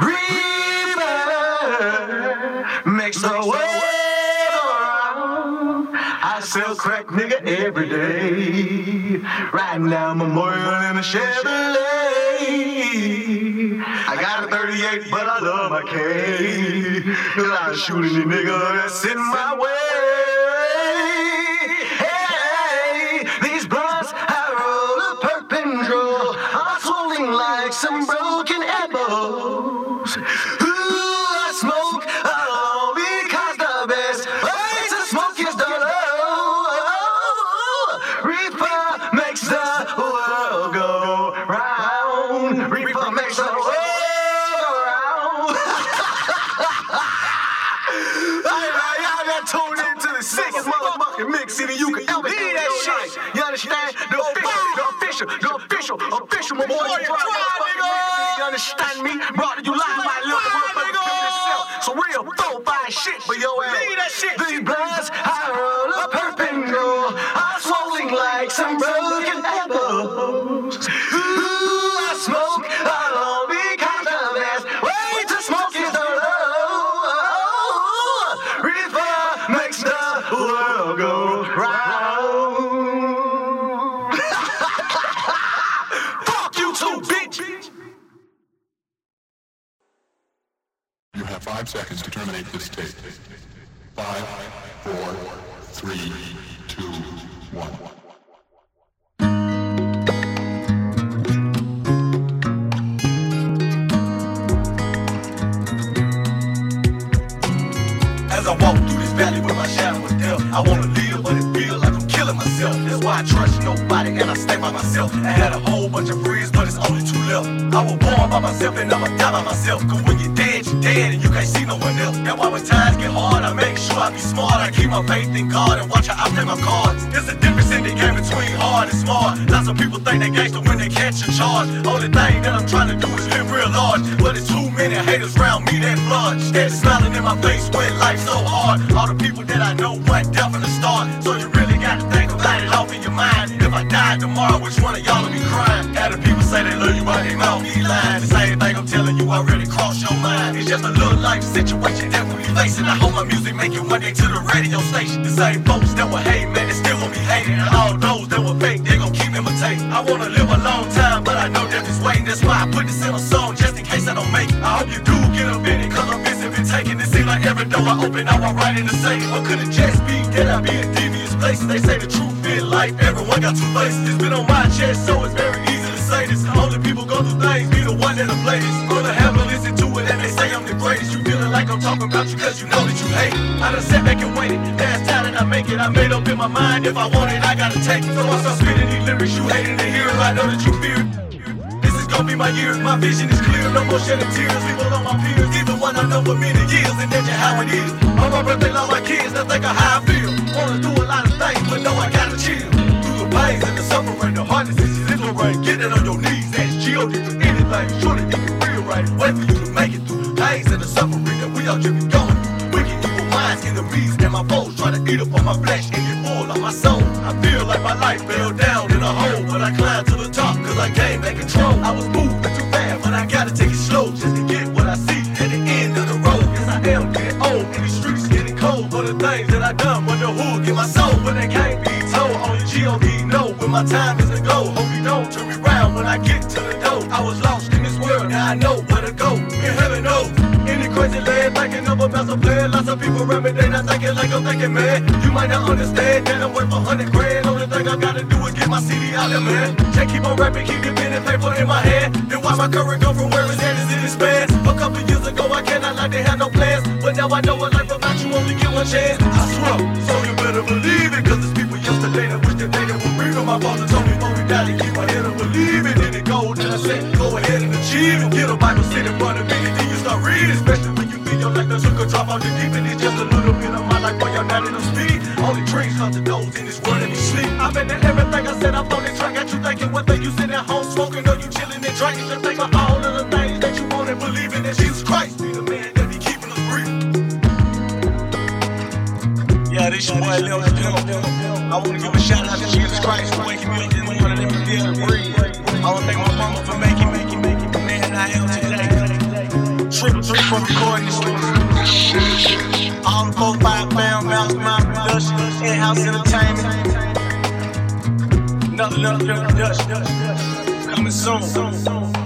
Reaper makes the world around. I sell crack, nigga, every day. Riding down Memorial in a Chevrolet. I got a 38, but I love my K. Cause I shoot any nigga that's in my way. Hey, these Reaper makes the world go round. Y'all got tuned into the sickest motherfucking mix city you can ever hear that shit. You understand? The official, the official, the official, official, my boy. You understand me? Brought to you live by little motherfucker himself. So real four five shit for your ass. These bloods, I five seconds to terminate this tape. Five, four, three, two, one. As I walk through this valley with my shadow of death, I wanna live, but it feel like I'm killing myself. That's why I trust nobody and I stay by myself. I had a whole bunch of friends, but it's only two left. I was born by myself and I'ma die by myself. Cause when you're dead, dead and you can't see no one else. That's why when times get hard, I make sure I be smart. I keep my faith in God and watch how I play my cards. There's a difference in the game between hard and smart. Lots of people think they gangster when they catch a charge. Only thing that I'm trying to do is live real large. But it's too many haters around me that flood. Steady smiling in my face when life's so hard. All the people that I know went deaf from the start. So you really gotta think about it off in your mind. If I died tomorrow, which one of y'all would be crying? Had the people say they love you, but they mouth be lying. The same thing I'm telling you already crossed your mind. It's just a little life situation that we be facing. I hope my music make it one day to the radio station. The same folks that were hating, man, they still gon' be hating. And all those that were fake, they gon' keep imitating. I wanna live a long time, but I know death is waiting. That's why I put this in a song, just in case I don't make it. I hope you do get up in it, cause I'm busy been taking it. Seem like every door I open, I walk right in the same. Or could it just be that I be a devious They say the truth in life, everyone got two faces. It's been on my chest, so it's very easy to say this. Only people go through things, be the one that'll play this. Gonna have to listen to it, and they say I'm the greatest. You feeling like I'm talking about you, cause you know that you hate it. I done sat back and waited, last time that I make it, I made up in my mind. If I want it, I gotta take it. So I spit these lyrics, you hating to hear it, I know that you fear it. This is gonna be my year, my vision is clear. No more shedding tears, people on my peers. I know for many years, and that's just how it is. On my birthday, love my kids, that's of how I feel. Wanna do a lot of things, but know I gotta chill. Through the pains and the suffering, the hardness is exhilarating. Get it on your knees, ask G.O.D. for anything. Surely if you real right, wait for you to make it through the pains and the suffering that we all just going through. Wicked evil minds, enemies, and my foes try to eat up on my flesh and get full of my soul. I feel like my life fell down in a hole, but I climbed to the top cause I gained back control. I was moving too fast, but I gotta take it slow just cold. But the things that I done, wonder who get my soul, but they can't be told. Only G.O.D. know when my time is to go. Hope you don't turn me round when I get to the door. I was lost in this world, now I know where to go. In heaven oh, knows. Any crazy land thinking of a master plan. Lots of people around me, they not thinking like I'm thinking, man. You might not understand that I'm worth a hundred grand. Only thing I gotta do is get my CD out there, man. Just keep on rapping, keep the pen and paper in my hand. Then watch my current go from where it's at in its pants. A couple years ago, I cannot like they had no plans. But now I know what life only get one chance. I swear, so you better believe it. Cause there's people yesterday that wish that they were real. My father told me before we to keep my head up believing in it. Gold and I said, go ahead and achieve it. Get a Bible sit in front of me, and then you start reading. Especially when you feel your life that took a drop off the deep end. It's just a little bit of my life while you're not in the speed. Only dreams come to those in this world and they sleep. I'm in everything I said, I'm on this track. Got you thinking thing you sit at home smoking, or you chilling and drinking. Just think of all of the things that you want and believe in. That Jesus Christ be the man It's your boy Pill. I want to give a shout out to Jesus Christ for waking me up this morning. Let me be able to breathe. I want to thank my mama for making me the man I am today. Trip three from recording this. All the four five fam, Mouse Mouth production, In House Entertainment. Another up, Lil Production. Coming soon.